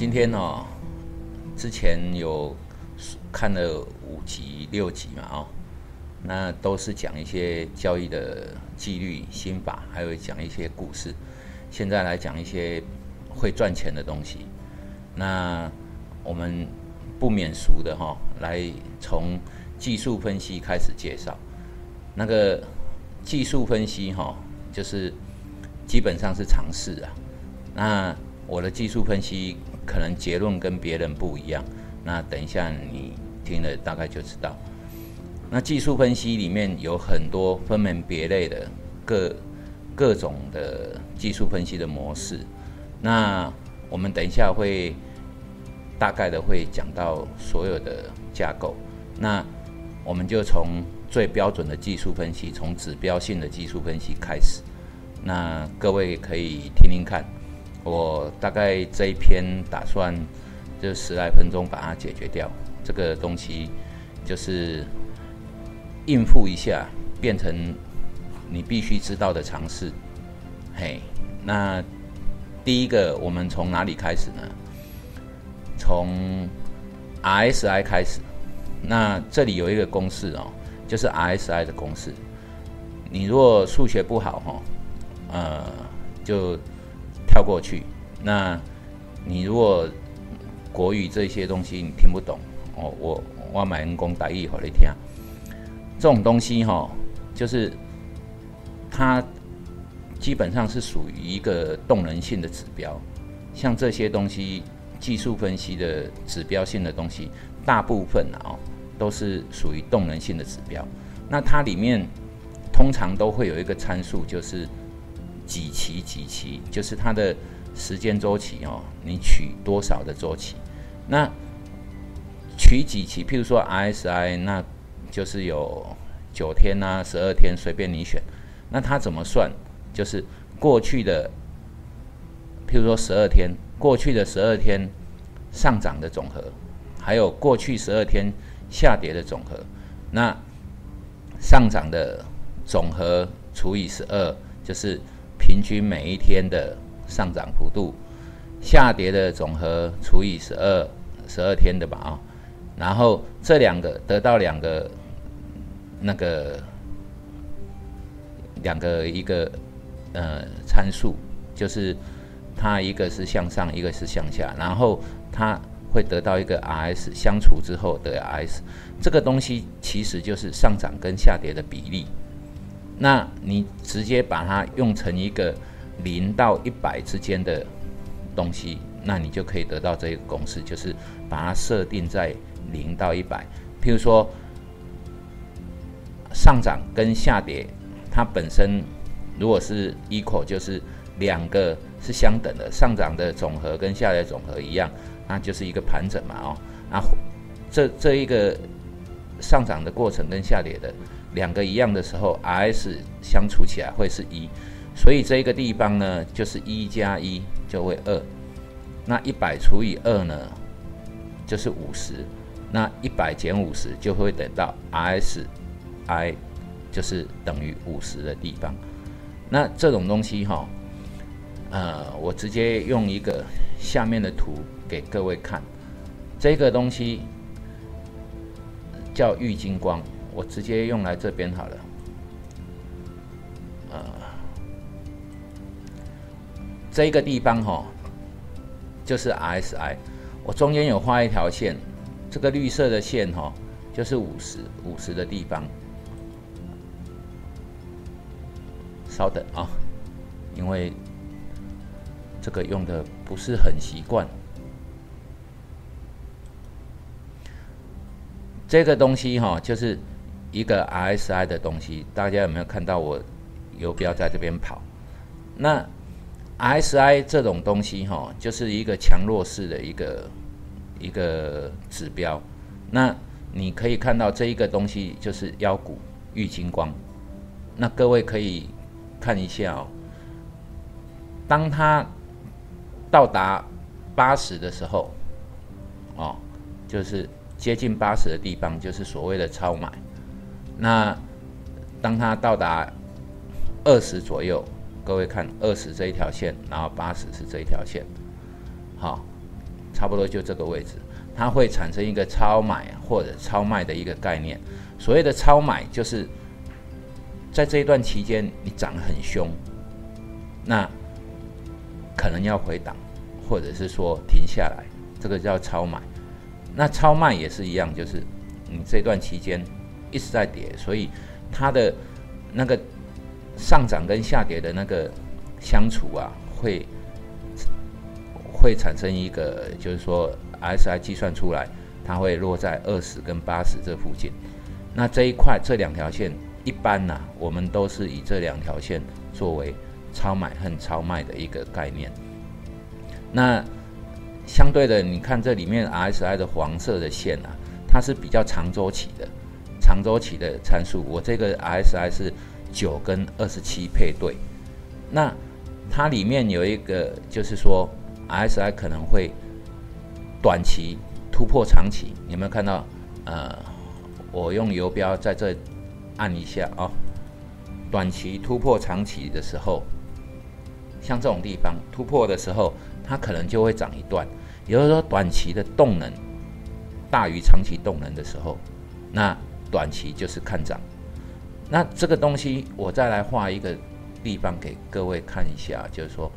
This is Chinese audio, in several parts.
今天哦，之前有看了五集六集嘛哦，那都是讲一些交易的纪律、心法，还有讲一些故事。现在来讲一些会赚钱的东西。那我们不免俗的哈，来从技术分析开始介绍。那个技术分析哈，就是基本上是常识啊。那我的技术分析可能结论跟别人不一样，那等一下你听了大概就知道。那技术分析里面有很多分门别类的各各种的技术分析的模式，那我们等一下会大概的会讲到所有的架构，那我们就从最标准的技术分析，从指标性的技术分析开始，那各位可以听听看。我大概这一篇打算就十来分钟把它解决掉，这个东西就是应付一下，变成你必须知道的常识。嘿，那第一个我们从哪里开始呢？从 RSI 开始。那这里有一个公式哦，就是 RSI 的公式。你如果数学不好哈，呃，就。跳过去，那你如果国语这些东西你听不懂哦，我我买人工打一会来听。这种东西哈，就是它基本上是属于一个动能性的指标，像这些东西技术分析的指标性的东西，大部分啊都是属于动能性的指标。那它里面通常都会有一个参数，就是。几期几期，就是它的时间周期哦。你取多少的周期？那取几期？譬如说 RSI，那就是有九天啊、十二天，随便你选。那它怎么算？就是过去的，譬如说十二天，过去的十二天上涨的总和，还有过去十二天下跌的总和。那上涨的总和除以十二，就是。平均每一天的上涨幅度，下跌的总和除以十二，十二天的吧啊，然后这两个得到两个那个两个一个呃参数，就是它一个是向上，一个是向下，然后它会得到一个 RS 相除之后的 RS，这个东西其实就是上涨跟下跌的比例。那你直接把它用成一个零到一百之间的东西，那你就可以得到这个公式，就是把它设定在零到一百。譬如说上涨跟下跌，它本身如果是 equal，就是两个是相等的，上涨的总和跟下跌总和一样，那就是一个盘整嘛哦。那这这一个上涨的过程跟下跌的。两个一样的时候，RS 相除起来会是一，所以这个地方呢，就是一加一就会二。那一百除以二呢，就是五十。那一百减五十就会等到 RSI 就是等于五十的地方。那这种东西哈，呃，我直接用一个下面的图给各位看。这个东西叫玉金光。我直接用来这边好了，呃，这一个地方哈，就是 RSI，我中间有画一条线，这个绿色的线哈，就是五十五十的地方。稍等啊，因为这个用的不是很习惯，这个东西哈，就是。一个 RSI 的东西，大家有没有看到我游标在这边跑？那 RSI 这种东西哈，就是一个强弱势的一个一个指标。那你可以看到这一个东西就是腰股玉金光。那各位可以看一下哦，当它到达八十的时候，哦，就是接近八十的地方，就是所谓的超买。那当它到达二十左右，各位看二十这一条线，然后八十是这一条线，好，差不多就这个位置，它会产生一个超买或者超卖的一个概念。所谓的超买，就是在这一段期间你涨很凶，那可能要回档，或者是说停下来，这个叫超买。那超卖也是一样，就是你这段期间一直在跌，所以它的那个上涨跟下跌的那个相处啊，会会产生一个，就是说 S I 计算出来，它会落在二十跟八十这附近。那这一块这两条线，一般呢，我们都是以这两条线作为超买和超卖的一个概念。那相对的，你看这里面 RSI 的黄色的线啊，它是比较长周期的，长周期的参数。我这个 RSI 是九跟二十七配对。那它里面有一个，就是说 RSI 可能会短期突破长期。你有没有看到？呃。我用游标在这按一下啊，短期突破长期的时候，像这种地方突破的时候，它可能就会涨一段。也就是说，短期的动能大于长期动能的时候，那短期就是看涨。那这个东西我再来画一个地方给各位看一下，就是说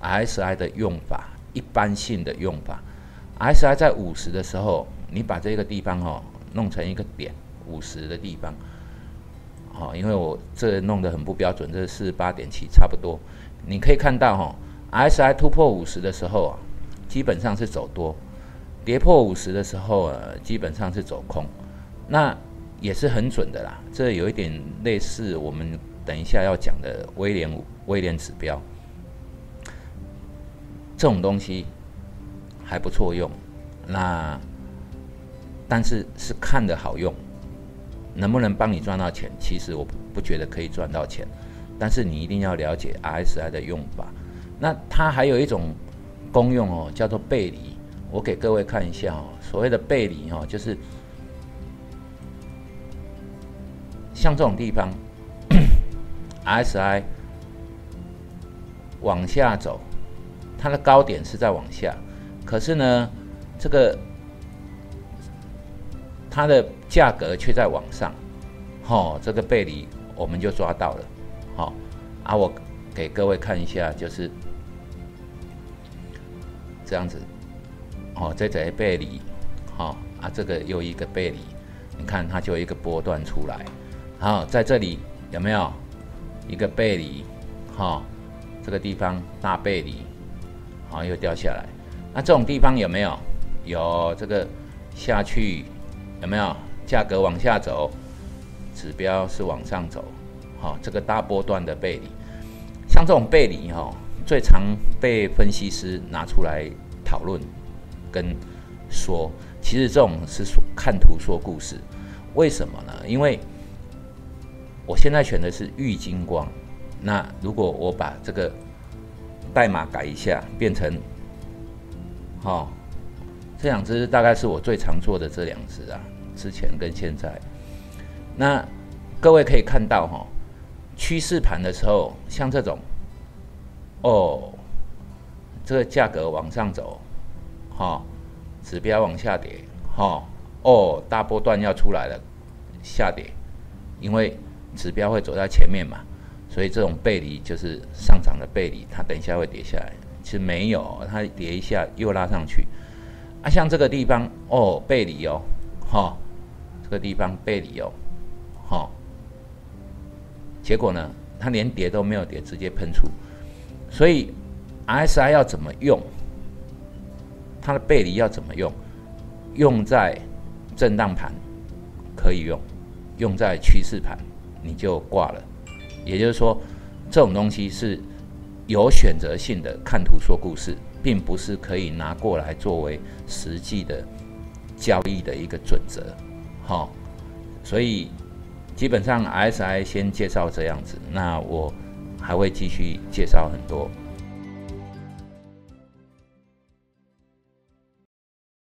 ，S I 的用法，一般性的用法 S I 在五十的时候，你把这个地方哦。弄成一个点五十的地方，好，因为我这弄得很不标准，这是八点七，差不多。你可以看到哈，S I 突破五十的时候啊，基本上是走多；跌破五十的时候啊，基本上是走空。那也是很准的啦。这有一点类似我们等一下要讲的威廉威廉指标，这种东西还不错用。那。但是是看的好用，能不能帮你赚到钱？其实我不觉得可以赚到钱，但是你一定要了解 RSI 的用法。那它还有一种功用哦，叫做背离。我给各位看一下哦，所谓的背离哦，就是像这种地方，RSI 往下走，它的高点是在往下，可是呢，这个。它的价格却在往上，好，这个背离我们就抓到了，好，啊，我给各位看一下，就是这样子，哦，这这背离，好，啊，这个又一个背离，你看它就一个波段出来，好，在这里有没有一个背离，哈，这个地方大背离，好，又掉下来，那这种地方有没有？有这个下去。有没有价格往下走，指标是往上走，好，这个大波段的背离，像这种背离哈，最常被分析师拿出来讨论跟说，其实这种是说看图说故事，为什么呢？因为我现在选的是玉金光，那如果我把这个代码改一下，变成，好。这两只大概是我最常做的这两只啊，之前跟现在。那各位可以看到哈，趋势盘的时候，像这种，哦，这个价格往上走，哈，指标往下跌，哈，哦，大波段要出来了，下跌，因为指标会走在前面嘛，所以这种背离就是上涨的背离，它等一下会跌下来。其实没有，它跌一下又拉上去。啊，像这个地方哦，背离哦，哈，这个地方背离哦，哈，结果呢，它连跌都没有跌，直接喷出。所以 RSI 要怎么用？它的背离要怎么用？用在震荡盘可以用，用在趋势盘你就挂了。也就是说，这种东西是有选择性的，看图说故事。并不是可以拿过来作为实际的交易的一个准则，好，所以基本上 S I 先介绍这样子，那我还会继续介绍很多。